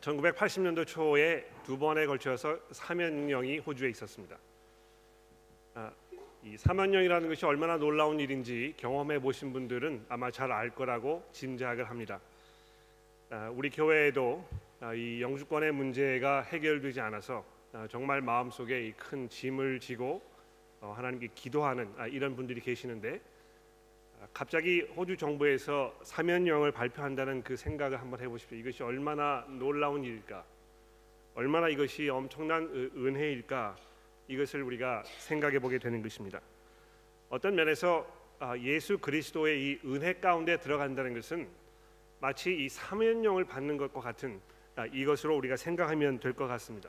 1980년도 초에 두 번에 걸쳐서 사면령이 호주에 있었습니다. 아, 이 사면령이라는 것이 얼마나 놀라운 일인지 경험해 보신 분들은 아마 잘 알 거라고 짐작을 합니다. 아, 우리 교회에도 아, 이 영주권의 문제가 해결되지 않아서 정말 마음속에 큰 짐을 지고 어, 하나님께 기도하는 이런 분들이 계시는데 갑자기 호주 정부에서 사면령을 발표한다는 그 생각을 한번 해보십시오. 이것이 얼마나 놀라운 일일까, 얼마나 이것이 엄청난 은혜일까 이것을 우리가 생각해 보게 되는 것입니다. 어떤 면에서 아, 예수 그리스도의 이 은혜 가운데 들어간다는 것은 마치 이 사면령을 받는 것과 같은 아, 이것으로 우리가 생각하면 될 것 같습니다.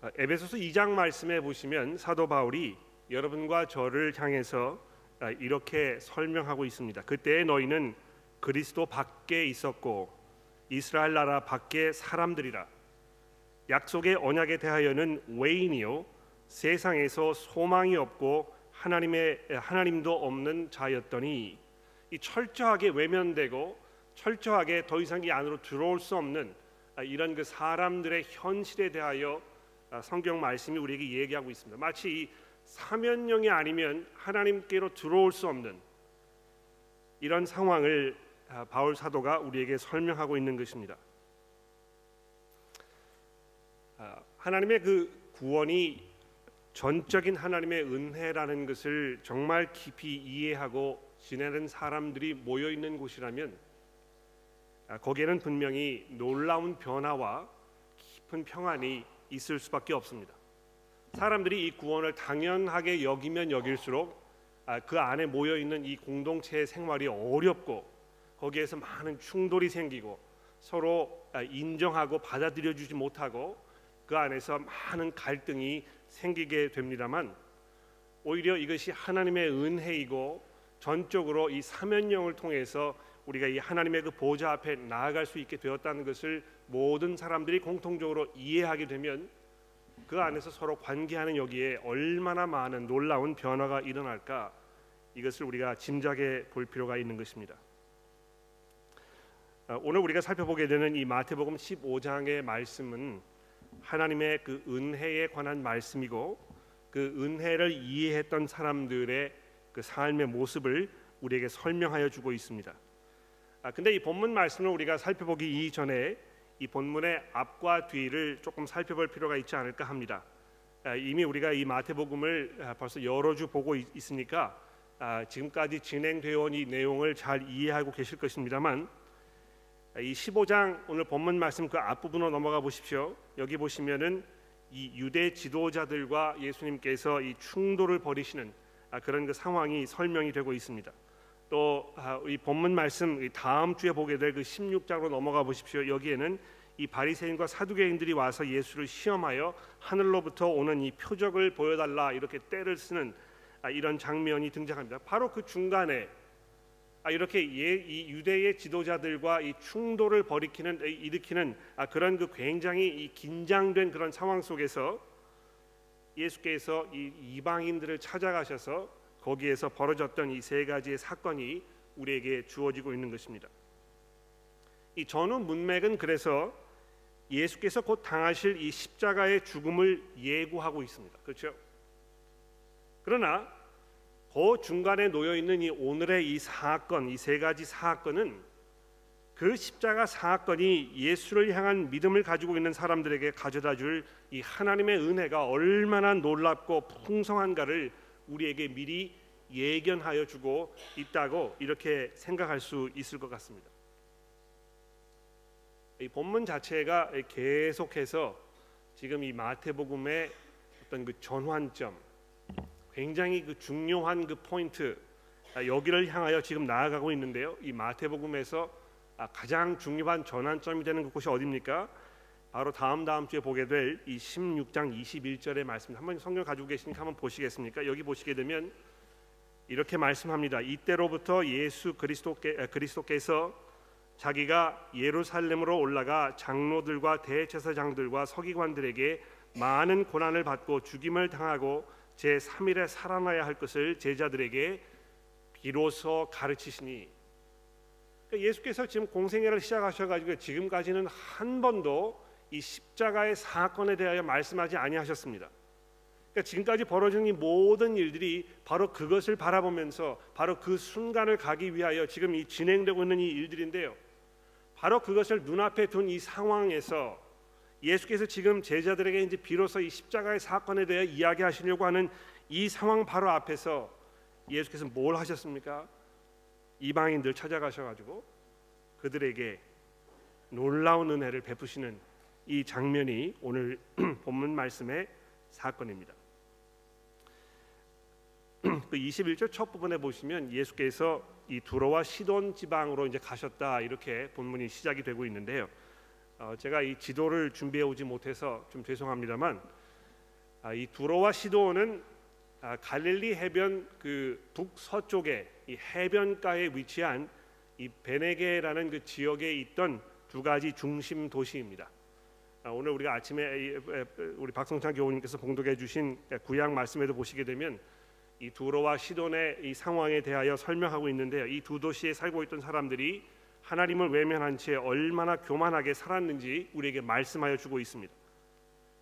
아, 에베소서 2장 말씀에 보시면 사도 바울이 여러분과 저를 향해서 아, 이렇게 설명하고 있습니다. 그때 너희는 그리스도 밖에 있었고 이스라엘 나라 밖에 사람들이라 약속의 언약에 대하여는 외인이요 세상에서 소망이 없고 하나님의 하나님도 없는 자였더니 이 철저하게 외면되고 철저하게 더 이상 이 안으로 들어올 수 없는 아, 이런 그 사람들의 현실에 대하여 아, 성경 말씀이 우리에게 얘기하고 있습니다. 마치 이 사면령이 아니면 하나님께로 들어올 수 없는 이런 상황을 아, 바울 사도가 우리에게 설명하고 있는 것입니다. 아, 하나님의 그 구원이 전적인 하나님의 은혜라는 것을 정말 깊이 이해하고 지내는 사람들이 모여 있는 곳이라면 아, 거기에는 분명히 놀라운 변화와 깊은 평안이 있을 수밖에 없습니다. 사람들이 이 구원을 당연하게 여기면 여길수록 아, 그 안에 모여 있는 이 공동체의 생활이 어렵고 거기에서 많은 충돌이 생기고 서로 아, 인정하고 받아들여 주지 못하고 그 안에서 많은 갈등이 생기게 됩니다만 오히려 이것이 하나님의 은혜이고 전적으로 이 사면령을 통해서 우리가 이 하나님의 그 보좌 앞에 나아갈 수 있게 되었다는 것을 모든 사람들이 공통적으로 이해하게 되면 그 안에서 서로 관계하는 여기에 얼마나 많은 놀라운 변화가 일어날까 이것을 우리가 짐작해 볼 필요가 있는 것입니다. 아, 오늘 우리가 살펴보게 되는 이 마태복음 15장의 말씀은 하나님의 그 은혜에 관한 말씀이고 그 은혜를 이해했던 사람들의 그 삶의 모습을 우리에게 설명하여 주고 있습니다. 아 근데 이 본문 말씀을 우리가 살펴보기 이전에 이 본문의 앞과 뒤를 조금 살펴볼 필요가 있지 않을까 합니다. 아, 이미 우리가 이 마태복음을 아, 벌써 여러 주 보고 있으니까 아, 지금까지 진행되어 온 이 내용을 잘 이해하고 계실 것입니다만 이 15장 오늘 본문 말씀 그 앞부분으로 넘어가 보십시오. 여기 보시면은 이 유대 지도자들과 예수님께서 이 충돌을 벌이시는 그런 그 상황이 설명이 되고 있습니다. 또이 아, 본문 말씀 다음 주에 보게 될 그 16장으로 넘어가 보십시오. 여기에는 이 바리새인과 사두개인들이 와서 예수를 시험하여 하늘로부터 오는 이 표적을 보여달라 이렇게 때를 쓰는 아, 이런 장면이 등장합니다. 바로 그 중간에 아, 이렇게 이 유대의 지도자들과 이 충돌을 벌이키는 일으키는 그런 그 굉장히 긴장된 그런 상황 속에서 예수께서 이 이방인들을 찾아가셔서 거기에서 벌어졌던 이 세 가지의 사건이 우리에게 주어지고 있는 것입니다. 이 전후 문맥은 그래서 예수께서 곧 당하실 이 십자가의 죽음을 예고하고 있습니다. 그렇죠? 그러나 그 중간에 놓여 있는 이 오늘의 이 사건, 이 세 가지 사건은 그 십자가 사건이 예수를 향한 믿음을 가지고 있는 사람들에게 가져다 줄 이 하나님의 은혜가 얼마나 놀랍고 풍성한가를 우리에게 미리 예견하여 주고 있다고 이렇게 생각할 수 있을 것 같습니다. 이 본문 자체가 계속해서 지금 이 마태복음의 어떤 그 전환점, 굉장히 그 중요한 그 포인트 아, 여기를 향하여 지금 나아가고 있는데요. 이 마태복음에서 아, 가장 중요한 전환점이 되는 곳이 어디입니까? 바로 다음 다음 주에 보게 될 이 16장 21절의 말씀. 한번 성경 가지고 계시니까 한번 보시겠습니까? 여기 보시게 되면 이렇게 말씀합니다. 이때로부터 예수 그리스도께 그리스도께서 자기가 예루살렘으로 올라가 장로들과 대제사장들과 서기관들에게 많은 고난을 받고 죽임을 당하고 제 3일에 살아나야 할 것을 제자들에게 비로소 가르치시니 그러니까 예수께서 지금 공생애를 시작하셔 가지고 지금까지는 한 번도 이 십자가의 사건에 대하여 말씀하지 아니하셨습니다. 그러니까 지금까지 벌어진 이 모든 일들이 바로 그것을 바라보면서 바로 그 순간을 가기 위하여 지금 이 진행되고 있는 이 일들인데요. 바로 그것을 눈앞에 둔 이 상황에서 예수께서 지금 제자들에게 이제 비로소 이 십자가의 사건에 대해 이야기하시려고 하는 이 상황 바로 앞에서 예수께서 뭘 하셨습니까? 이방인들 찾아가셔 가지고 그들에게 놀라운 은혜를 베푸시는 이 장면이 오늘 본문 말씀의 사건입니다. 그 21절 첫 부분에 보시면 예수께서 이 두로와 시돈 지방으로 이제 가셨다 이렇게 본문이 시작이 되고 있는데요. 어, 제가 이 지도를 준비해 오지 못해서 좀 죄송합니다만 아, 이 두로와 시돈은 아, 갈릴리 해변 그 북서쪽에 이 해변가에 위치한 이 베네게라는 그 지역에 있던 두 가지 중심 도시입니다. 아, 오늘 우리가 아침에 우리 박성찬 교우님께서 봉독해 주신 구약 말씀에도 보시게 되면 이 두로와 시돈의 이 상황에 대하여 설명하고 있는데요. 이 두 도시에 살고 있던 사람들이 하나님을 외면한 채 얼마나 교만하게 살았는지 우리에게 말씀하여 주고 있습니다.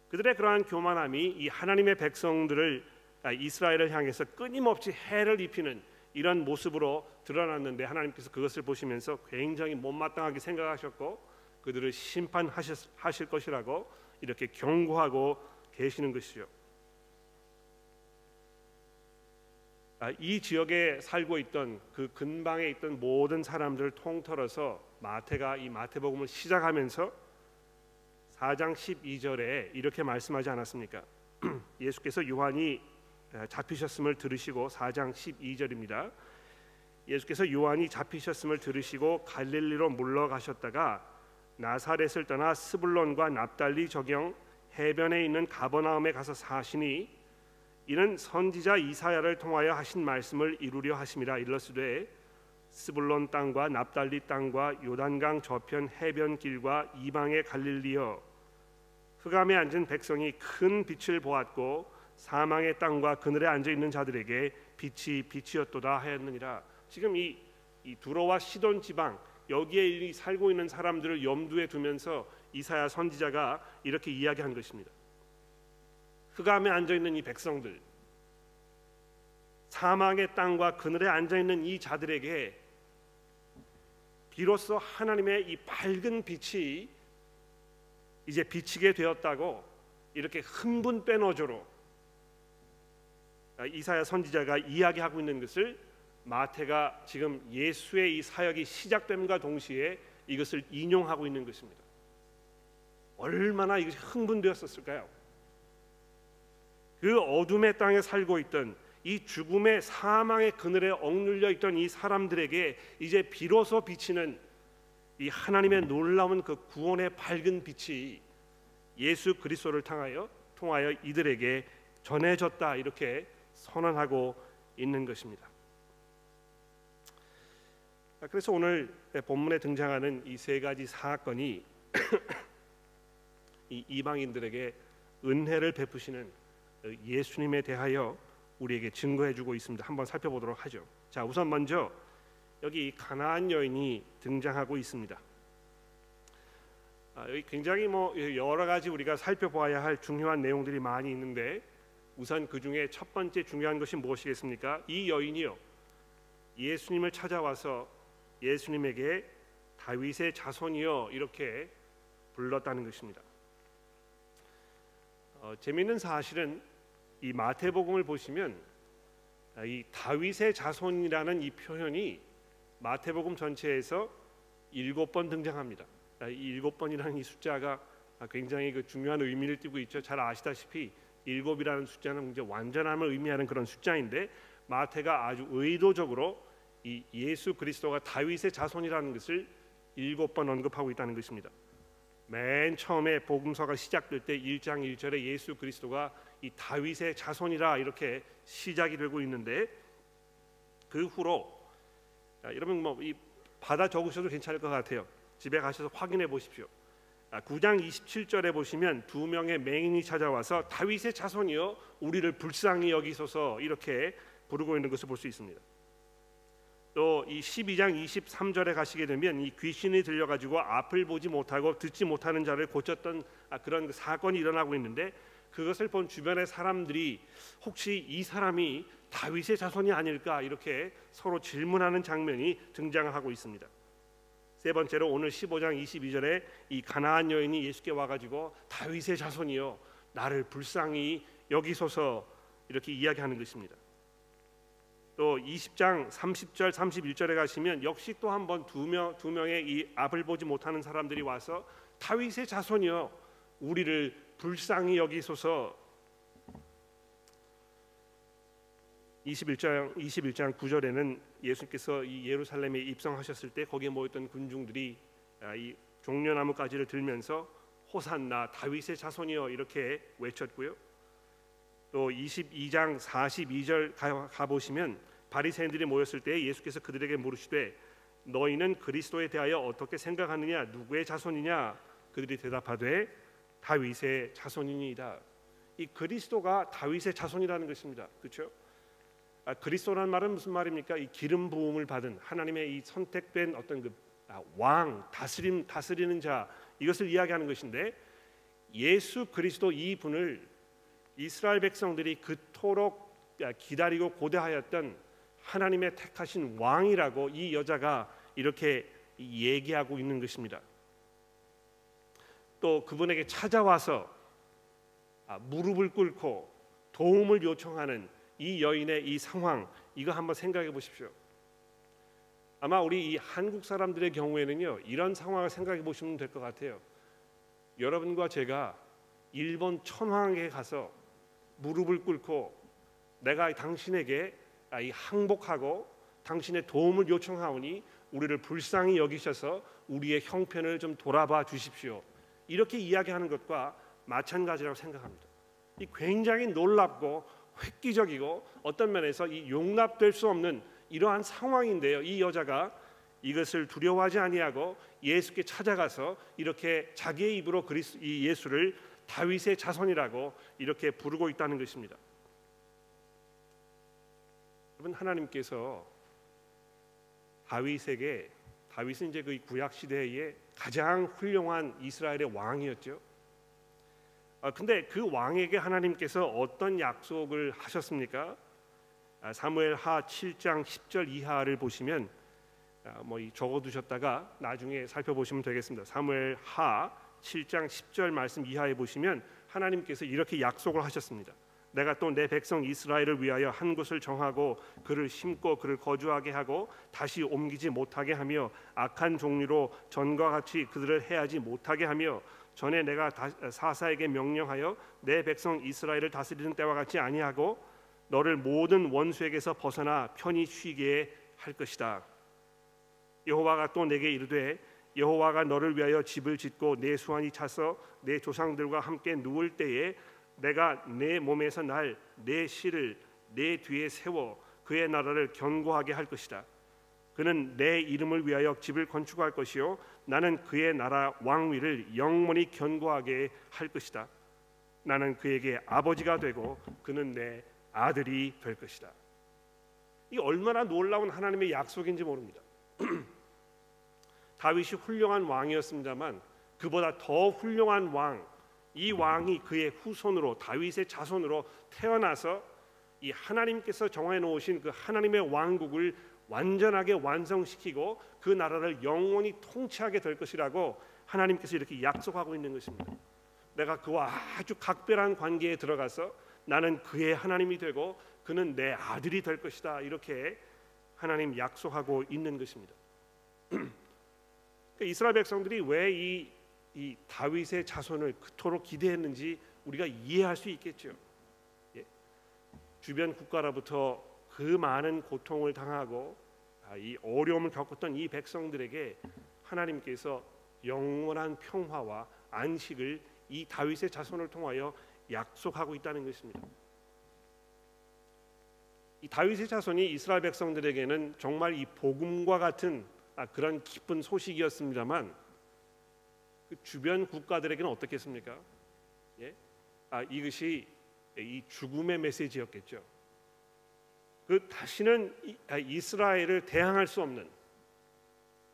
그들의 그러한 교만함이 이 하나님의 백성들을 아, 이스라엘을 향해서 끊임없이 해를 입히는 이런 모습으로 드러났는데 하나님께서 그것을 보시면서 굉장히 못마땅하게 생각하셨고 그들을 심판하실 것이라고 이렇게 경고하고 계시는 것이죠. 아, 이 지역에 살고 있던 그 근방에 있던 모든 사람들을 통틀어서 마태가 이 마태복음을 시작하면서 4장 12절에 이렇게 말씀하지 않았습니까? 예수께서 요한이 잡히셨음을 들으시고 4장 12절입니다. 예수께서 요한이 잡히셨음을 들으시고 갈릴리로 물러가셨다가 나사렛을 떠나 스불론과 납달리 저경 해변에 있는 가버나움에 가서 사시니 이는 선지자 이사야를 통하여 하신 말씀을 이루려 하심이라 일러스되 스불론 땅과 납달리 땅과 요단강 저편 해변 길과 이방의 갈릴리여 흑암에 앉은 백성이 큰 빛을 보았고 사망의 땅과 그늘에 앉아 있는 자들에게 빛이 빛이었도다 하였느니라. 지금 이, 이 두로와 시돈 지방 여기에 살고 있는 사람들을 염두에 두면서 이사야 선지자가 이렇게 이야기한 것입니다. 흑암에 앉아 있는 이 백성들, 사망의 땅과 그늘에 앉아 있는 이 자들에게 비로소 하나님의 이 밝은 빛이 이제 비치게 되었다고 이렇게 흥분 빼너조로 이사야 선지자가 이야기하고 있는 것을 마태가 지금 예수의 이 사역이 시작됨과 동시에 이것을 인용하고 있는 것입니다. 얼마나 이것이 흥분되었었을까요? 그 어둠의 땅에 살고 있던 이 죽음의 사망의 그늘에 억눌려 있던 이 사람들에게 이제 비로소 비치는 이 하나님의 놀라운 그 구원의 밝은 빛이 예수 그리스도를 통하여 통하여 이들에게 전해졌다 이렇게 선언하고 있는 것입니다. 아, 그래서 오늘 본문에 등장하는 이 세 가지 사건이 이 이방인들에게 은혜를 베푸시는 예수님에 대하여 우리에게 증거해 주고 있습니다. 한번 살펴보도록 하죠. 자, 우선 먼저 여기 가나안 여인이 등장하고 있습니다. 아, 여기 굉장히 뭐 여러 가지 우리가 살펴봐야 할 중요한 내용들이 많이 있는데 우선 그 중에 첫 번째 중요한 것이 무엇이겠습니까? 이 여인이요 예수님을 찾아와서 예수님에게 다윗의 자손이여 이렇게 불렀다는 것입니다. 어, 재미있는 사실은 이 마태복음을 보시면 이 다윗의 자손이라는 이 표현이 마태복음 전체에서 일곱 번 등장합니다. 이 일곱 번이라는 이 숫자가 굉장히 그 중요한 의미를 띠고 있죠. 잘 아시다시피 일곱이라는 숫자는 이제 완전함을 의미하는 그런 숫자인데 마태가 아주 의도적으로 이 예수 그리스도가 다윗의 자손이라는 것을 일곱 번 언급하고 있다는 것입니다. 맨 처음에 복음서가 시작될 때 1장 1절에 예수 그리스도가 이 다윗의 자손이라 이렇게 시작이 되고 있는데 그 후로 자, 여러분 뭐 이 받아 적으셔도 괜찮을 것 같아요. 집에 가셔서 확인해 보십시오. 9장 27절에 보시면 두 명의 맹인이 찾아와서 다윗의 자손이여 우리를 불쌍히 여기소서 이렇게 부르고 있는 것을 볼 수 있습니다. 또 이 12장 23절에 가시게 되면 이 귀신이 들려 가지고 앞을 보지 못하고 듣지 못하는 자를 고쳤던 아, 그런 그 사건이 일어나고 있는데 그것을 본 주변의 사람들이 혹시 이 사람이 다윗의 자손이 아닐까 이렇게 서로 질문하는 장면이 등장을 하고 있습니다. 세 번째로 오늘 15장 22절에 이 가나안 여인이 예수께 와가지고 다윗의 자손이요 나를 불쌍히 여기소서 이렇게 이야기하는 것입니다. 또 20장 30절 31절에 가시면 역시 또 한번 두 명 두 명의 이 앞을 보지 못하는 사람들이 와서 다윗의 자손이여 우리를 불쌍히 여기소서 21장 21장 9절에는 예수님께서 이 예루살렘에 입성하셨을 때 거기에 모였던 군중들이 아, 이 종려나무 가지를 들면서 호산나 다윗의 자손이여 이렇게 외쳤고요. 또 22장 42절 가, 보시면 바리새인들이 모였을 때 예수께서 그들에게 물으시되 너희는 그리스도에 대하여 어떻게 생각하느냐 누구의 자손이냐 그들이 대답하되 다윗의 자손이니이다. 이 그리스도가 다윗의 자손이라는 것입니다. 그렇죠? 아, 그리스도란 말은 무슨 말입니까? 이 기름 부음을 받은 하나님의 이 선택된 어떤 그 아, 왕, 다스림 다스리는 자 이것을 이야기하는 것인데 예수 그리스도 이 분을 이스라엘 백성들이 그토록 기다리고 고대하였던 하나님의 택하신 왕이라고 이 여자가 이렇게 얘기하고 있는 것입니다. 또 그분에게 찾아와서 아, 무릎을 꿇고 도움을 요청하는 이 여인의 이 상황 이거 한번 생각해 보십시오. 아마 우리 이 한국 사람들의 경우에는요 이런 상황을 생각해 보시면 될 것 같아요. 여러분과 제가 일본 천황에 가서 무릎을 꿇고 내가 당신에게 이 항복하고 당신의 도움을 요청하오니 우리를 불쌍히 여기셔서 우리의 형편을 좀 돌아봐 주십시오. 이렇게 이야기하는 것과 마찬가지라고 생각합니다. 이 굉장히 놀랍고 획기적이고 어떤 면에서 이 용납될 수 없는 이러한 상황인데요. 이 여자가 이것을 두려워하지 아니하고 예수께 찾아가서 이렇게 자기의 입으로 그리스 이 예수를 다윗의 자손이라고 이렇게 부르고 있다는 것입니다. 여러분 하나님께서 다윗에게 다윗은 이제 그 구약 시대에 가장 훌륭한 이스라엘의 왕이었죠. 아, 근데 그 왕에게 하나님께서 어떤 약속을 하셨습니까? 아, 사무엘 하 7장 10절 이하를 보시면 아, 뭐 적어두셨다가 나중에 살펴보시면 되겠습니다. 사무엘 하 7장 10절 말씀 이하에 보시면 하나님께서 이렇게 약속을 하셨습니다. 내가 또 내 백성 이스라엘을 위하여 한 곳을 정하고 그를 심고 그를 거주하게 하고 다시 옮기지 못하게 하며 악한 종류로 전과 같이 그들을 해하지 못하게 하며 전에 내가 사사에게 명령하여 내 백성 이스라엘을 다스리는 때와 같이 아니하고 너를 모든 원수에게서 벗어나 편히 쉬게 할 것이다. 여호와가 또 내게 이르되 여호와가 너를 위하여 집을 짓고 내 수완이 차서 내 조상들과 함께 누울 때에 내가 내 몸에서 날 내 씨를 내 뒤에 세워 그의 나라를 견고하게 할 것이다. 그는 내 이름을 위하여 집을 건축할 것이요 나는 그의 나라 왕위를 영원히 견고하게 할 것이다. 나는 그에게 아버지가 되고 그는 내 아들이 될 것이다. 이 얼마나 놀라운 하나님의 약속인지 모릅니다. 다윗이 훌륭한 왕이었습니다만 그보다 더 훌륭한 왕, 이 왕이 그의 후손으로 다윗의 자손으로 태어나서 이 하나님께서 정해 놓으신 그 하나님의 왕국을 완전하게 완성시키고 그 나라를 영원히 통치하게 될 것이라고 하나님께서 이렇게 약속하고 있는 것입니다. 내가 그와 아주 각별한 관계에 들어가서 나는 그의 하나님이 되고 그는 내 아들이 될 것이다. 이렇게 하나님 약속하고 있는 것입니다. 그러니까 이스라엘 백성들이 왜이 이 다윗의 자손을 그토록 기대했는지 우리가 이해할 수 있겠죠. 예. 주변 국가로부터 그 많은 고통을 당하고 아, 이 어려움을 겪었던 이 백성들에게 하나님께서 영원한 평화와 안식을 이 다윗의 자손을 통하여 약속하고 있다는 것입니다. 이 다윗의 자손이 이스라엘 백성들에게는 정말 이 복음과 같은 아, 그런 기쁜 소식이었습니다만 그 주변 국가들에게는 어떻겠습니까? 예? 아 이것이 이 죽음의 메시지였겠죠. 그 다시는 아, 이스라엘을 대항할 수 없는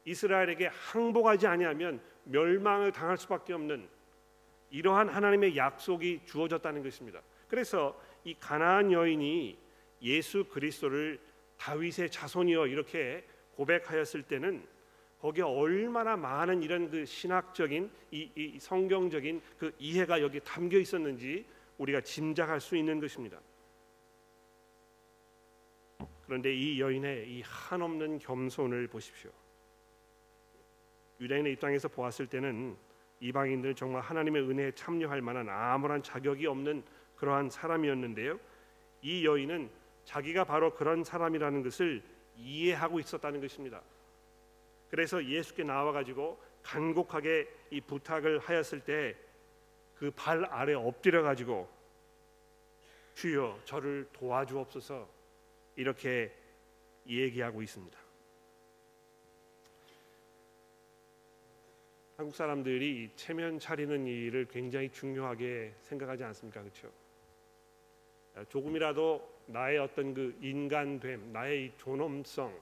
이스라엘에게 항복하지 아니하면 멸망을 당할 수밖에 없는 이러한 하나님의 약속이 주어졌다는 것입니다. 그래서 이 가나안 여인이 예수 그리스도를 다윗의 자손이여 이렇게 고백하였을 때는 거기에 얼마나 많은 이런 그 신학적인 이, 이 성경적인 그 이해가 여기 담겨 있었는지 우리가 짐작할 수 있는 것입니다. 그런데 이 여인의 이 한없는 겸손을 보십시오. 유대인의 입장에서 보았을 때는 이방인들은 정말 하나님의 은혜에 참여할 만한 아무런 자격이 없는 그러한 사람이었는데요. 이 여인은 자기가 바로 그런 사람이라는 것을 이해하고 있었다는 것입니다. 그래서 예수께 나와 가지고 간곡하게 이 부탁을 하였을 때 그 발 아래 엎드려 가지고 주여 저를 도와주옵소서 이렇게 얘기하고 있습니다. 한국 사람들이 체면 차리는 일을 굉장히 중요하게 생각하지 않습니까? 그렇죠? 조금이라도 나의 어떤 그 인간됨, 나의 존엄성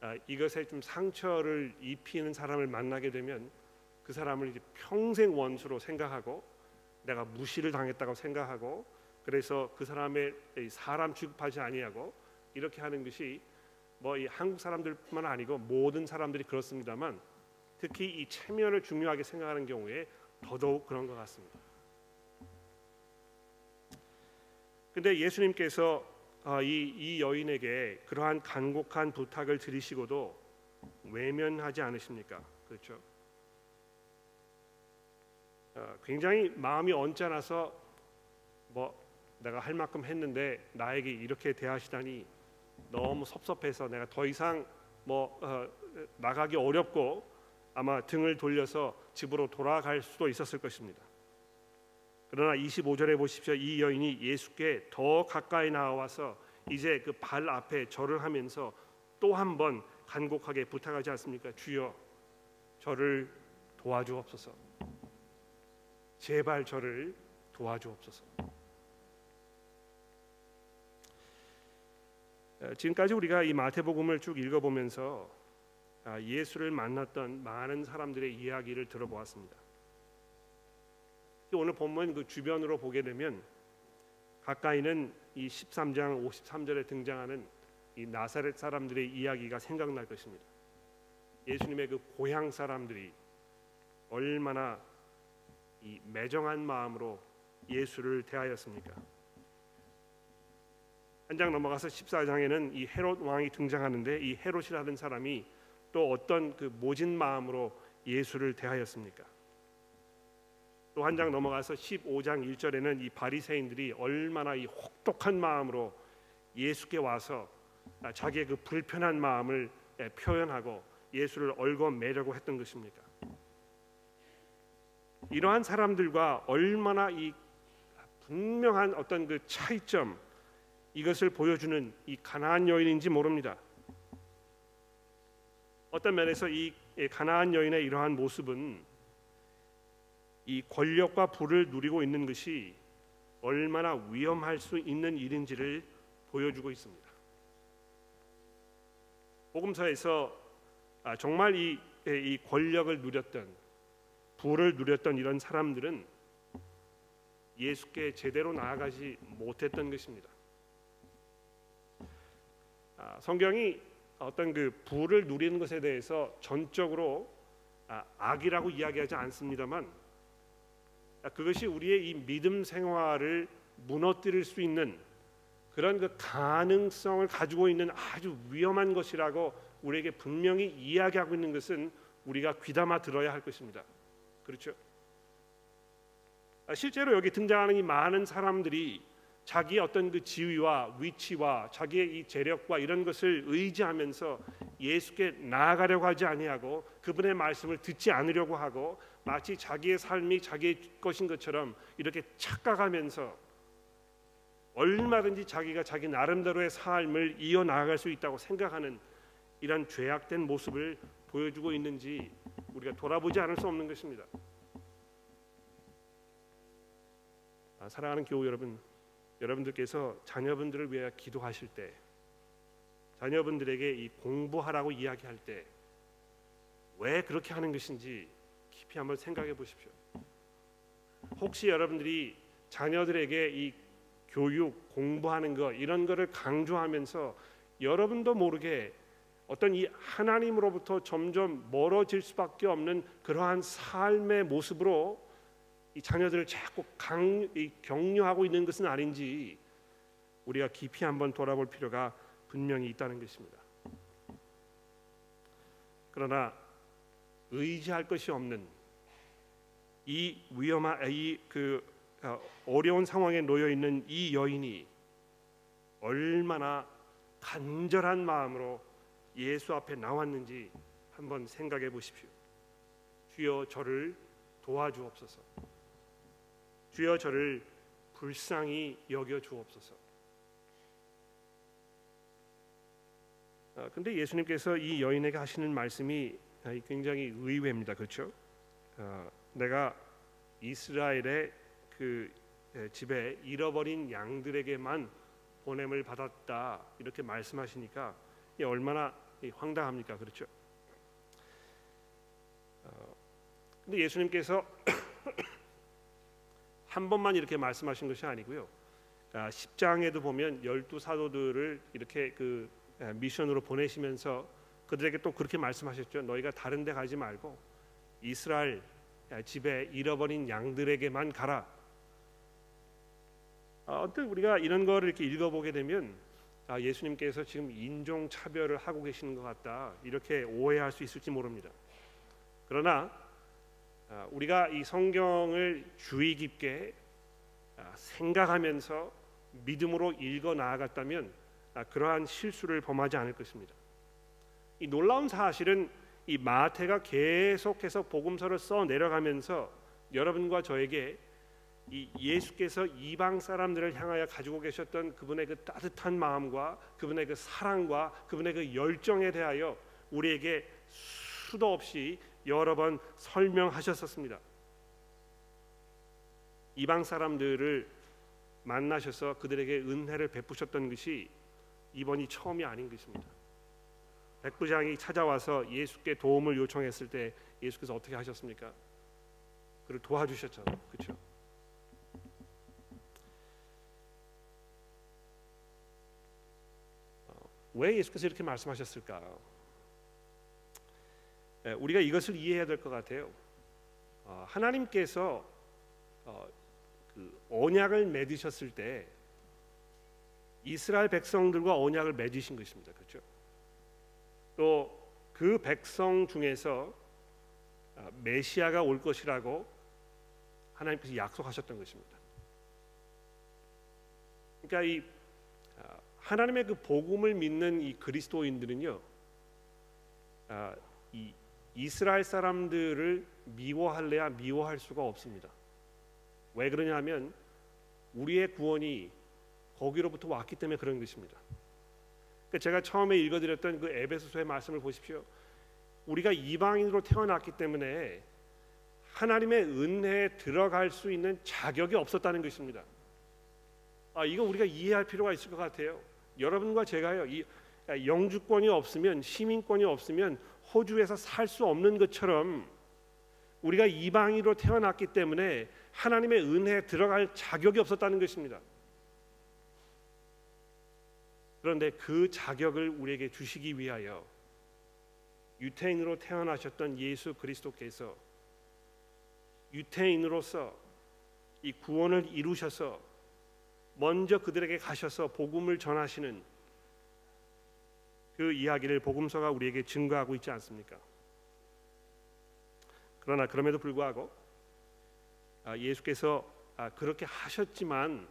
아, 이것에 좀 상처를 입히는 사람을 만나게 되면 그 사람을 이제 평생 원수로 생각하고 내가 무시를 당했다고 생각하고 그래서 그 사람의 사람 취급하지 아니하고 이렇게 하는 것이 뭐 이 한국 사람들뿐만 아니고 모든 사람들이 그렇습니다만 특히 이 체면을 중요하게 생각하는 경우에 더더욱 그런 것 같습니다. 근데 예수님께서 아, 이, 이 여인에게 그러한 간곡한 부탁을 드리시고도 외면하지 않으십니까? 그렇죠? 아, 굉장히 마음이 언짢아서 뭐 내가 할 만큼 했는데 나에게 이렇게 대하시다니 너무 섭섭해서 내가 더 이상 뭐 어, 나가기 어렵고 아마 등을 돌려서 집으로 돌아갈 수도 있었을 것입니다. 그러나 25절에 보십시오. 이 여인이 예수께 더 가까이 나와서 이제 그 발 앞에 절을 하면서 또 한 번 간곡하게 부탁하지 않습니까? 주여 저를 도와주옵소서. 제발 저를 도와주옵소서. 지금까지 우리가 이 마태복음을 쭉 읽어보면서 아, 예수를 만났던 많은 사람들의 이야기를 들어보았습니다. 오늘 본문 그 주변으로 보게 되면 가까이는 이 13장 53절에 등장하는 이 나사렛 사람들의 이야기가 생각날 것입니다. 예수님의 그 고향 사람들이 얼마나 이 매정한 마음으로 예수를 대하였습니까? 한 장 넘어가서 14장에는 이 헤롯 왕이 등장하는데 이 헤롯이라는 사람이 또 어떤 그 모진 마음으로 예수를 대하였습니까? 또 한 장 넘어가서 15장 1절에는 이 바리새인들이 얼마나 이 혹독한 마음으로 예수께 와서 자기의 그 불편한 마음을 표현하고 예수를 얽어매려고 했던 것입니까? 이러한 사람들과 얼마나 이 분명한 어떤 그 차이점 이것을 보여주는 이 가나안 여인인지 모릅니다. 어떤 면에서 이 가나안 여인의 이러한 모습은 이 권력과 부를 누리고 있는 것이 얼마나 위험할 수 있는 일인지를 보여주고 있습니다. 복음서에서 아, 정말 이, 이 권력을 누렸던 부를 누렸던 이런 사람들은 예수께 제대로 나아가지 못했던 것입니다. 아, 성경이 어떤 그 부를 누리는 것에 대해서 전적으로 아, 악이라고 이야기하지 않습니다만 아, 그것이 우리의 이 믿음 생활을 무너뜨릴 수 있는 그런 그 가능성을 가지고 있는 아주 위험한 것이라고 우리에게 분명히 이야기하고 있는 것은 우리가 귀담아 들어야 할 것입니다. 그렇죠? 아, 실제로 여기 등장하는 이 많은 사람들이 자기의 어떤 그 지위와 위치와 자기의 이 재력과 이런 것을 의지하면서 예수께 나아가려고 하지 아니하고 그분의 말씀을 듣지 않으려고 하고 마치 자기의 삶이 자기의 것인 것처럼 이렇게 착각하면서 얼마든지 자기가 자기 나름대로의 삶을 이어 나아갈 수 있다고 생각하는 이런 죄악된 모습을 보여주고 있는지 우리가 돌아보지 않을 수 없는 것입니다. 아, 사랑하는 교우 여러분, 여러분들께서 자녀분들을 위해 기도하실 때 자녀분들에게 이 공부하라고 이야기할 때 왜 그렇게 하는 것인지 깊이 한번 생각해 보십시오. 혹시 여러분들이 자녀들에게 이 교육 공부하는 거 이런 거를 강조하면서 여러분도 모르게 어떤 이 하나님으로부터 점점 멀어질 수밖에 없는 그러한 삶의 모습으로 이 자녀들을 자꾸 강, 격려하고 있는 것은 아닌지 우리가 깊이 한번 돌아볼 필요가 분명히 있다는 것입니다. 그러나 의지할 것이 없는 이 위험한 이그 어, 어려운 상황에 놓여 있는 이 여인이 얼마나 간절한 마음으로 예수 앞에 나왔는지 한번 생각해 보십시오. 주여 저를 도와주옵소서. 주여 저를 불쌍히 여겨 주옵소서. 아, 근데 예수님께서 이 여인에게 하시는 말씀이 굉장히 의외입니다. 그렇죠? 아, 내가 이스라엘의 그 집에 잃어버린 양들에게만 보냄을 받았다 이렇게 말씀하시니까 얼마나 황당합니까? 그렇죠? 어, 근데 예수님께서 한 번만 이렇게 말씀하신 것이 아니고요. 10장에도 보면 열두 사도들을 이렇게 그 미션으로 보내시면서 그들에게 또 그렇게 말씀하셨죠. 너희가 다른 데 가지 말고 이스라엘 집에 잃어버린 양들에게만 가라. 어떤 우리가 이런 거를 이렇게 읽어보게 되면 아, 예수님께서 지금 인종 차별을 하고 계시는 것 같다 이렇게 오해할 수 있을지 모릅니다. 그러나 아, 우리가 이 성경을 주의 깊게 아, 생각하면서 믿음으로 읽어 나아갔다면 그러한 실수를 범하지 않을 것입니다. 이 놀라운 사실은 이 마태가 계속해서 복음서를 써 내려가면서 여러분과 저에게 이 예수께서 이방 사람들을 향하여 가지고 계셨던 그분의 그 따뜻한 마음과 그분의 그 사랑과 그분의 그 열정에 대하여 우리에게 수도 없이 여러 번 설명하셨었습니다. 이방 사람들을 만나셔서 그들에게 은혜를 베푸셨던 것이 이번이 처음이 아닌 것입니다. 백부장이 찾아와서 예수께 도움을 요청했을 때 예수께서 어떻게 하셨습니까? 그를 도와주셨잖아요. 그렇죠? 왜 예수께서 이렇게 말씀하셨을까? 예, 우리가 이것을 이해해야 될 것 같아요. 어, 하나님께서 어, 그 언약을 맺으셨을 때 이스라엘 백성들과 언약을 맺으신 것입니다. 그렇죠? 또 그 백성 중에서 어, 메시아가 올 것이라고 하나님께서 약속하셨던 것입니다. 그러니까 이 하나님의 그 복음을 믿는 이 그리스도인들은요, 아, 이 이스라엘 사람들을 미워할래야 미워할 수가 없습니다. 왜 그러냐면 우리의 구원이 거기로부터 왔기 때문에 그런 것입니다. 그러니까 제가 처음에 읽어드렸던 그 에베소서의 말씀을 보십시오. 우리가 이방인으로 태어났기 때문에 하나님의 은혜에 들어갈 수 있는 자격이 없었다는 것입니다. 아, 이거 우리가 이해할 필요가 있을 것 같아요. 여러분과 제가요 이 영주권이 없으면 시민권이 없으면 호주에서 살 수 없는 것처럼 우리가 이방인으로 태어났기 때문에 하나님의 은혜에 들어갈 자격이 없었다는 것입니다. 그런데 그 자격을 우리에게 주시기 위하여 유태인으로 태어나셨던 예수 그리스도께서 유태인으로서 이 구원을 이루셔서 먼저 그들에게 가셔서 복음을 전하시는 그 이야기를 복음서가 우리에게 증거하고 있지 않습니까? 그러나 그럼에도 불구하고 아, 예수께서 아, 그렇게 하셨지만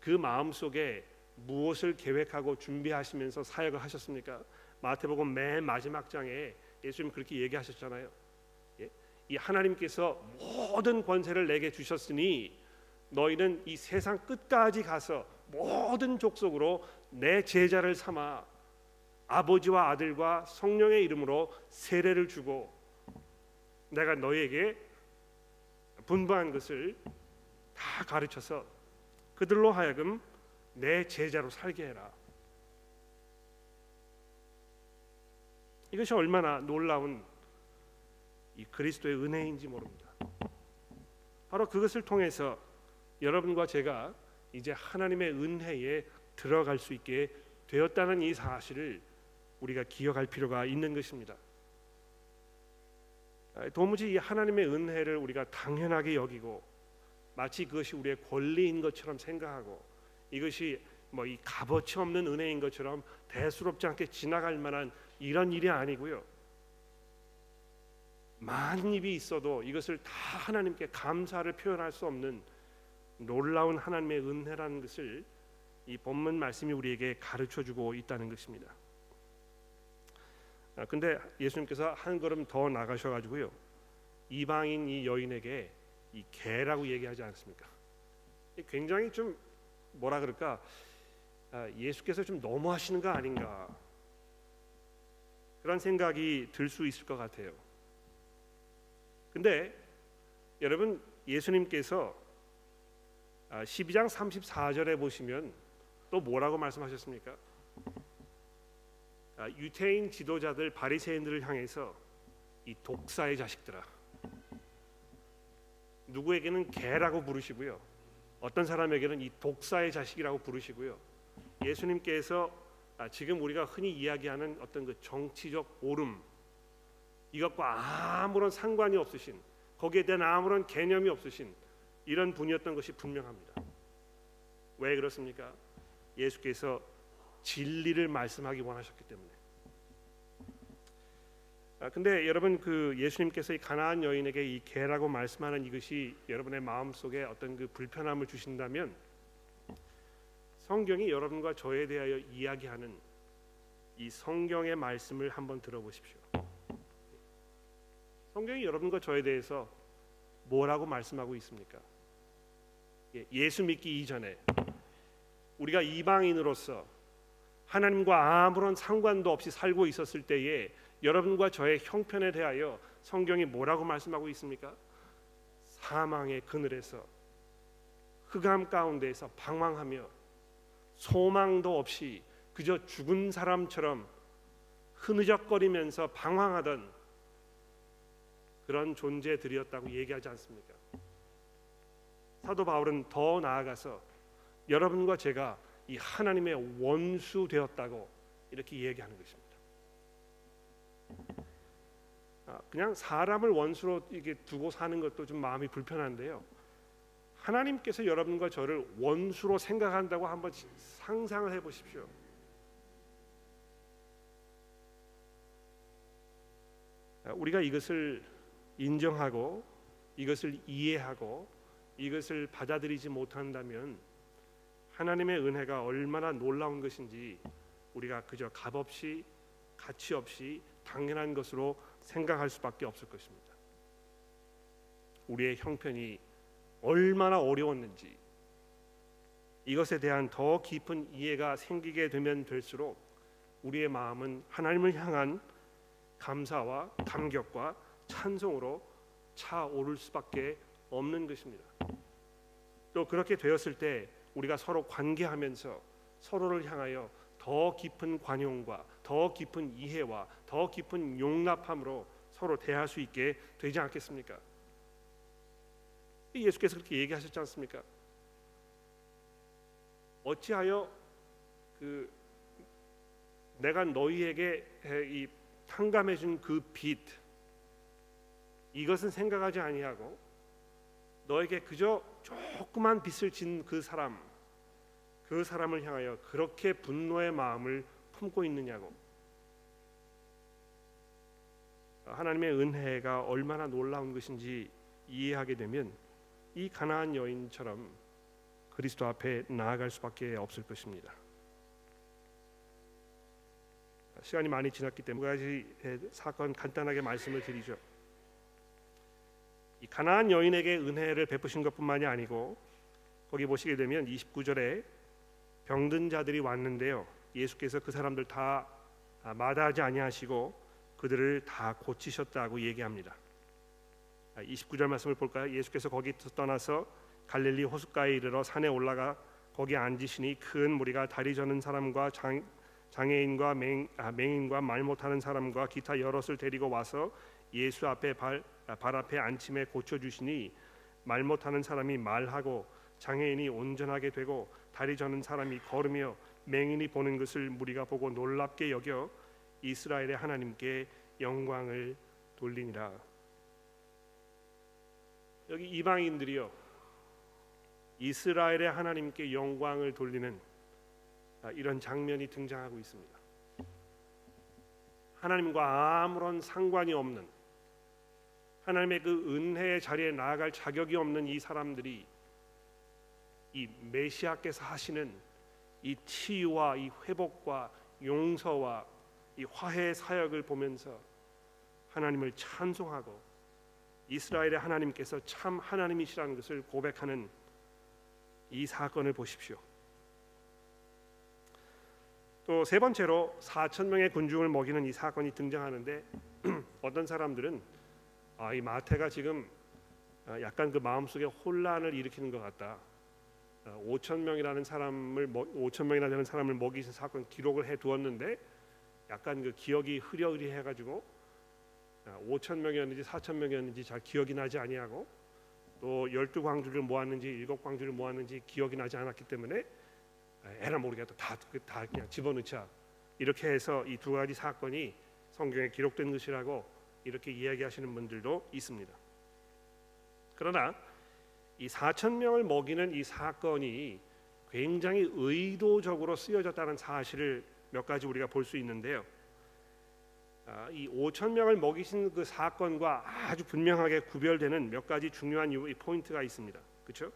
그 마음 속에 무엇을 계획하고 준비하시면서 사역을 하셨습니까? 마태복음 맨 마지막 장에 예수님 그렇게 얘기하셨잖아요. 예? 이 하나님께서 모든 권세를 내게 주셨으니 너희는 이 세상 끝까지 가서 모든 족속으로 내 제자를 삼아 아버지와 아들과 성령의 이름으로 세례를 주고 내가 너희에게 분부한 것을 다 가르쳐서 그들로 하여금 내 제자로 살게 해라. 이것이 얼마나 놀라운 이 그리스도의 은혜인지 모릅니다. 바로 그것을 통해서 여러분과 제가 이제 하나님의 은혜에 들어갈 수 있게 되었다는 이 사실을 우리가 기억할 필요가 있는 것입니다. 아, 도무지 이 하나님의 은혜를 우리가 당연하게 여기고 마치 그것이 우리의 권리인 것처럼 생각하고 이것이 뭐 이 값어치 없는 은혜인 것처럼 대수롭지 않게 지나갈 만한 이런 일이 아니고요. 많은 입이 있어도 이것을 다 하나님께 감사를 표현할 수 없는 놀라운 하나님의 은혜라는 것을 이 본문 말씀이 우리에게 가르쳐 주고 있다는 것입니다. 아, 근데 예수님께서 한 걸음 더 나가셔 가지고요. 이방인 이 여인에게 이 개라고 얘기하지 않습니까? 굉장히 좀 뭐라 그럴까? 아, 예수께서 좀 너무하시는 거 아닌가? 그런 생각이 들 수 있을 것 같아요. 근데 여러분 예수님께서 12장 아, 34절에 보시면 또 뭐라고 말씀하셨습니까? 아, 유태인 지도자들 바리새인들을 향해서 이 독사의 자식들아 누구에게는 개라고 부르시고요 어떤 사람에게는 이 독사의 자식이라고 부르시고요 예수님께서 아, 지금 우리가 흔히 이야기하는 어떤 그 정치적 오름 이것과 아무런 상관이 없으신 거기에 대한 아무런 개념이 없으신 이런 분이었던 것이 분명합니다. 왜 그렇습니까? 예수께서 진리를 말씀하기 원하셨기 때문에. 아, 근데 여러분 그 예수님께서 이 가나안 여인에게 이 개라고 말씀하는 이것이 여러분의 마음 속에 어떤 그 불편함을 주신다면 성경이 여러분과 저에 대하여 이야기하는 이 성경의 말씀을 한번 들어보십시오. 성경이 여러분과 저에 대해서 뭐라고 말씀하고 있습니까? 예, 예수 믿기 이전에 우리가 이방인으로서 하나님과 아무런 상관도 없이 살고 있었을 때에 여러분과 저의 형편에 대하여 성경이 뭐라고 말씀하고 있습니까? 사망의 그늘에서 흑암 가운데에서 방황하며 소망도 없이 그저 죽은 사람처럼 흐느적거리면서 방황하던 그런 존재들이었다고 얘기하지 않습니까? 사도 바울은 더 나아가서 여러분과 제가 이 하나님의 원수 되었다고 이렇게 얘기하는 것입니다. 아, 그냥 사람을 원수로 이게 두고 사는 것도 좀 마음이 불편한데요. 하나님께서 여러분과 저를 원수로 생각한다고 한번 상상을 해 보십시오. 아, 우리가 이것을 인정하고 이것을 이해하고 이것을 받아들이지 못한다면 하나님의 은혜가 얼마나 놀라운 것인지 우리가 그저 값없이 가치 없이 당연한 것으로 생각할 수밖에 없을 것입니다. 우리의 형편이 얼마나 어려웠는지 이것에 대한 더 깊은 이해가 생기게 되면 될수록 우리의 마음은 하나님을 향한 감사와 감격과 찬송으로 차오를 수밖에 없는 것입니다. 또 그렇게 되었을 때 우리가 서로 관계하면서 서로를 향하여 더 깊은 관용과 더 깊은 이해와 더 깊은 용납함으로 서로 대할 수 있게 되지 않겠습니까? 예수께서 그렇게 얘기하셨지 않습니까? 어찌하여 그 내가 너희에게 이 탕감해 준그빚 이것은 생각하지 아니하고 너에게 그저 조그만 빚을 진 그 사람 그 사람을 향하여 그렇게 분노의 마음을 품고 있느냐고 하나님의 은혜가 얼마나 놀라운 것인지 이해하게 되면 이 가나안 여인처럼 그리스도 앞에 나아갈 수밖에 없을 것입니다. 시간이 많이 지났기 때문에 가지 사건 간단하게 말씀을 드리죠. 이 가나안 여인에게 은혜를 베푸신 것뿐만이 아니고 거기 보시게 되면 29절에 병든 자들이 왔는데요. 예수께서 그 사람들 다 마다하지 아니하시고 그들을 다 고치셨다고 얘기합니다. 29절 말씀을 볼까요? 예수께서 거기 떠나서 갈릴리 호숫가에 이르러 산에 올라가 거기 앉으시니 큰 무리가 다리 저는 사람과 장, 장애인과 맹, 아, 맹인과 말 못하는 사람과 기타 여럿을 데리고 와서 예수 앞에 발, 아, 발 앞에 앉힘에 고쳐 주시니 말 못하는 사람이 말하고 장애인이 온전하게 되고 다리 저는 사람이 걸으며 맹인이 보는 것을 무리가 보고 놀랍게 여겨 이스라엘의 하나님께 영광을 돌리니라. 여기 이방인들이요 이스라엘의 하나님께 영광을 돌리는 아, 이런 장면이 등장하고 있습니다. 하나님과 아무런 상관이 없는 하나님의 그 은혜의 자리에 나아갈 자격이 없는 이 사람들이 이 메시아께서 하시는 이 치유와 이 회복과 용서와 이 화해 사역을 보면서 하나님을 찬송하고 이스라엘의 하나님께서 참 하나님이시라는 것을 고백하는 이 사건을 보십시오. 또 세 번째로 4천 명의 군중을 먹이는 이 사건이 등장하는데 어떤 사람들은 아, 이 마태가 지금 아, 약간 그 마음속에 혼란을 일으키는 것 같다. 5천 아, 명이라는 사람을 5천 명이나 되는 사람을 먹이신 사건 기록을 해 두었는데 약간 그 기억이 흐려흐리해 가지고 5천 명이었는지 4천 명이었는지 잘 기억이 나지 아니하고 또 열두 광주를 모았는지 일곱 광주를 모았는지 기억이 나지 않았기 때문에 에라 모르겠다 다, 다 그냥 집어넣자 이렇게 해서 이 두 가지 사건이 성경에 기록된 것이라고 이렇게 이야기하시는 분들도 있습니다. 그러나 이 4천 명을 먹이는 이 사건이 굉장히 의도적으로 쓰여졌다는 사실을 몇 가지 우리가 볼 수 있는데요. 아, 이 5천 명을 먹이신 그 사건과 아주 분명하게 구별되는 몇 가지 중요한 포인트가 있습니다. 그렇죠?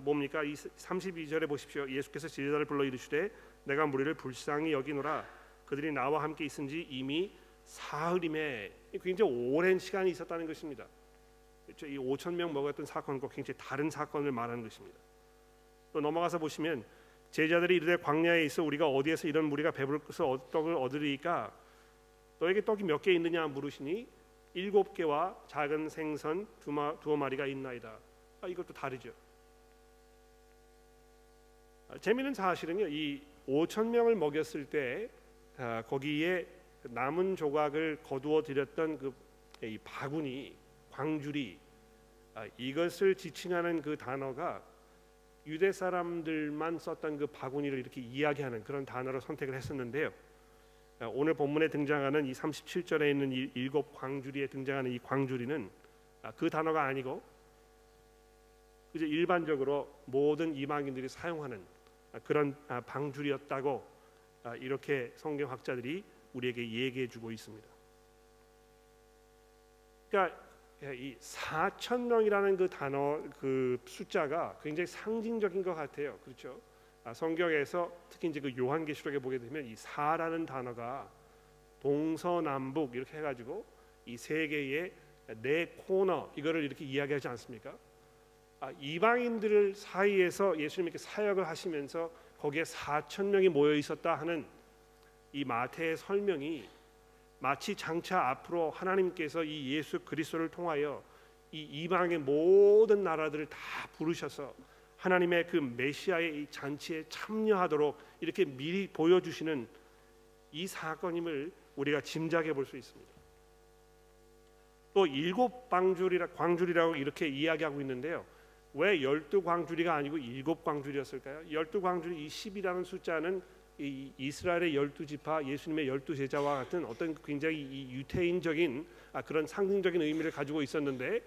뭡니까? 이 32절에 보십시오. 예수께서 제자를 불러 이르시되 내가 무리를 불쌍히 여기노라 그들이 나와 함께 있은지 이미 사흘임에 굉장히 오랜 시간이 있었다는 것입니다. 그렇죠? 이 5천 명 먹었던 사건과 굉장히 다른 사건을 말하는 것입니다. 또 넘어가서 보시면 제자들이 이르되 광야에 있어 우리가 어디에서 이런 무리가 배불러서 떡을 얻으리까 너에게 떡이 몇 개 있느냐 물으시니 일곱 개와 작은 생선 두, 마리가 있나이다. 아, 이것도 다르죠. 아, 재미있는 사실은요. 이 5천 명을 먹였을 때 아, 거기에 남은 조각을 거두어 드렸던 그이 바구니 광주리 아, 이것을 지칭하는 그 단어가 유대 사람들만 썼던 그 바구니를 이렇게 이야기하는 그런 단어로 선택을 했었는데요. 아, 오늘 본문에 등장하는 이 37절에 있는 이 일곱 광주리에 등장하는 이 광주리는 아, 그 단어가 아니고 이제 일반적으로 모든 이방인들이 사용하는 아, 그런 방주리였다고 이렇게 성경학자들이 우리에게 얘기해 주고 있습니다. 그러니까 이 4천 명이라는 그 단어 그 숫자가 굉장히 상징적인 것 같아요. 그렇죠? 아, 성경에서 특히 이제 그 요한계시록에 보게 되면 이 사라는 단어가 동서남북 이렇게 해가지고 이 세 개의 네 코너 이거를 이렇게 이야기하지 않습니까? 아, 이방인들 사이에서 예수님께 사역을 하시면서 거기에 4천 명이 모여 있었다 하는 이 마태의 설명이 마치 장차 앞으로 하나님께서 이 예수 그리스도를 통하여 이 이방의 모든 나라들을 다 부르셔서 하나님의 그 메시아의 이 잔치에 참여하도록 이렇게 미리 보여주시는 이 사건임을 우리가 짐작해 볼 수 있습니다. 또 일곱 광줄이라 광줄이라고 이렇게 이야기하고 있는데요. 왜 열두 광줄이가 아니고 일곱 광줄이었을까요? 열두 광줄이 이 10이라는 숫자는 이 이스라엘의 열두 지파, 예수님의 열두 제자와 같은 어떤 굉장히 이 유태인적인 아, 그런 상징적인 의미를 가지고 있었는데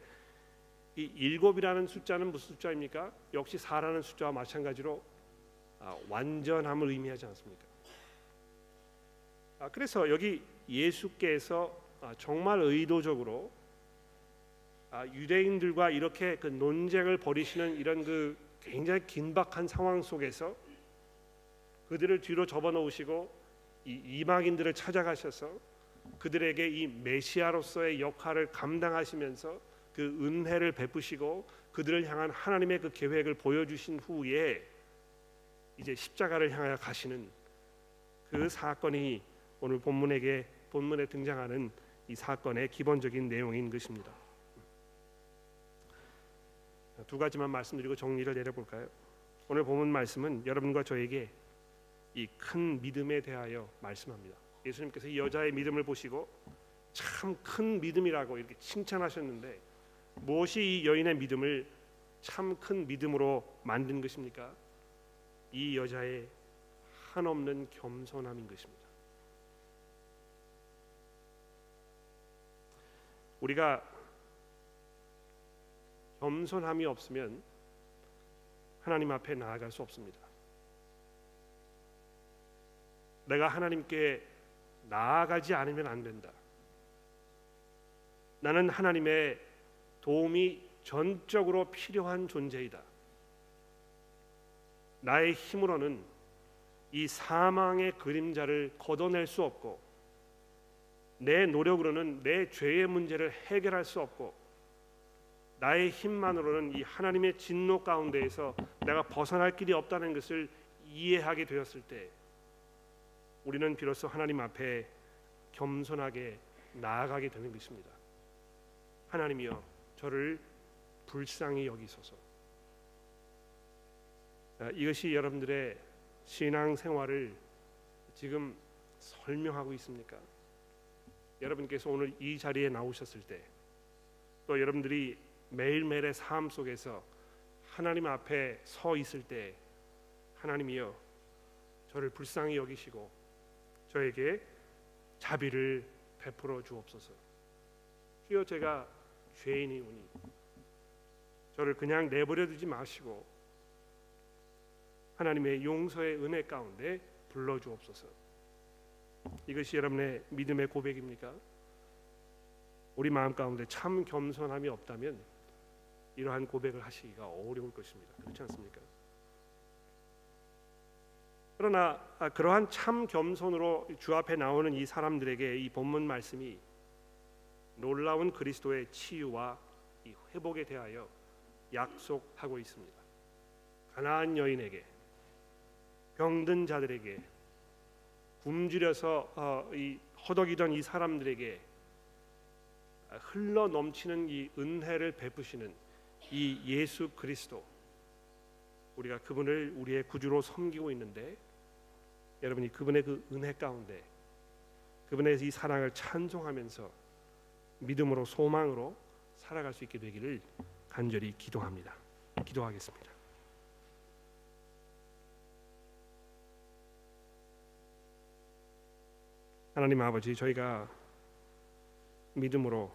이 일곱이라는 숫자는 무슨 숫자입니까? 역시 사라는 숫자와 마찬가지로 아, 완전함을 의미하지 않습니까? 아, 그래서 여기 예수께서 아, 정말 의도적으로 아, 유대인들과 이렇게 그 논쟁을 벌이시는 이런 그 굉장히 긴박한 상황 속에서 그들을 뒤로 접어놓으시고 이 이방인들을 찾아가셔서 그들에게 이 메시아로서의 역할을 감당하시면서 그 은혜를 베푸시고 그들을 향한 하나님의 그 계획을 보여주신 후에 이제 십자가를 향하여 가시는 그 사건이 오늘 본문에게 본문에 등장하는 이 사건의 기본적인 내용인 것입니다. 두 가지만 말씀드리고 정리를 내려볼까요? 오늘 본문 말씀은 여러분과 저에게 이 큰 믿음에 대하여 말씀합니다. 예수님께서 이 여자의 믿음을 보시고 참 큰 믿음이라고 이렇게 칭찬하셨는데 무엇이 이 여인의 믿음을 참 큰 믿음으로 만든 것입니까? 이 여자의 한없는 겸손함인 것입니다. 우리가 겸손함이 없으면 하나님 앞에 나아갈 수 없습니다. 내가 하나님께 나아가지 않으면 안 된다. 나는 하나님의 도움이 전적으로 필요한 존재이다. 나의 힘으로는 이 사망의 그림자를 걷어낼 수 없고 내 노력으로는 내 죄의 문제를 해결할 수 없고 나의 힘만으로는 이 하나님의 진노 가운데에서 내가 벗어날 길이 없다는 것을 이해하게 되었을 때 우리는 비로소 하나님 앞에 겸손하게 나아가게 되는 것입니다. 하나님이여 저를 불쌍히 여기소서. 아, 이것이 여러분들의 신앙 생활을 지금 설명하고 있습니까? 여러분께서 오늘 이 자리에 나오셨을 때 또 여러분들이 매일매일의 삶 속에서 하나님 앞에 서 있을 때 하나님이여 저를 불쌍히 여기시고 저에게 자비를 베풀어 주옵소서. 주여 제가 죄인이오니 저를 그냥 내버려 두지 마시고 하나님의 용서의 은혜 가운데 불러 주옵소서. 이것이 여러분의 믿음의 고백입니까? 우리 마음 가운데 참 겸손함이 없다면 이러한 고백을 하시기가 어려울 것입니다. 그렇지 않습니까? 그러나 아, 그러한 참 겸손으로 주 앞에 나오는 이 사람들에게 이 본문 말씀이 놀라운 그리스도의 치유와 이 회복에 대하여 약속하고 있습니다. 가나안 여인에게 병든 자들에게 굶주려서 어, 이 허덕이던 이 사람들에게 흘러 넘치는 이 은혜를 베푸시는 이 예수 그리스도 우리가 그분을 우리의 구주로 섬기고 있는데 여러분이 그분의 그 은혜 가운데 그분의 이 사랑을 찬송하면서 믿음으로 소망으로 살아갈 수 있게 되기를 간절히 기도합니다. 기도하겠습니다. 하나님 아버지 저희가 믿음으로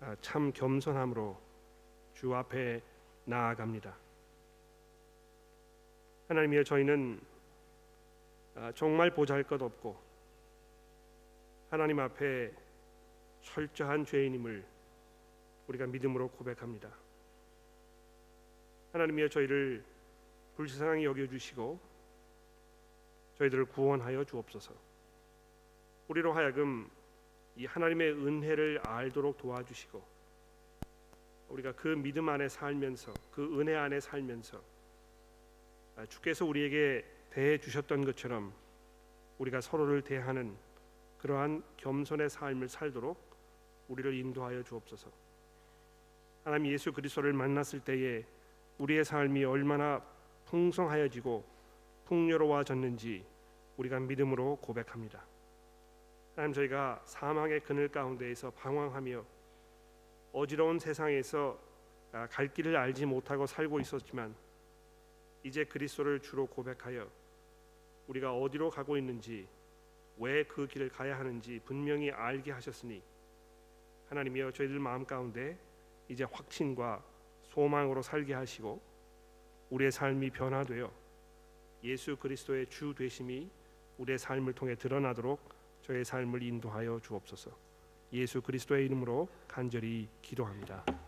아, 참 겸손함으로 주 앞에 나아갑니다. 하나님이여 저희는 아, 정말 보잘것없고 하나님 앞에 철저한 죄인임을 우리가 믿음으로 고백합니다. 하나님이여 저희를 불쌍히 여겨 주시고 저희들을 구원하여 주옵소서. 우리로 하여금 이 하나님의 은혜를 알도록 도와주시고 우리가 그 믿음 안에 살면서 그 은혜 안에 살면서 아, 주께서 우리에게 대해 주셨던 것처럼 우리가 서로를 대하는 그러한 겸손의 삶을 살도록 우리를 인도하여 주옵소서. 하나님 예수 그리스도를 만났을 때에 우리의 삶이 얼마나 풍성하여지고 풍요로워졌는지 우리가 믿음으로 고백합니다. 하나님 저희가 사망의 그늘 가운데에서 방황하며 어지러운 세상에서 아, 갈 길을 알지 못하고 살고 있었지만 이제 그리스도를 주로 고백하여 우리가 어디로 가고 있는지 왜 그 길을 가야 하는지 분명히 알게 하셨으니 하나님이여 저희들 마음 가운데 이제 확신과 소망으로 살게 하시고 우리의 삶이 변화되어 예수 그리스도의 주 되심이 우리의 삶을 통해 드러나도록 저의 삶을 인도하여 주옵소서. 예수 그리스도의 이름으로 간절히 기도합니다.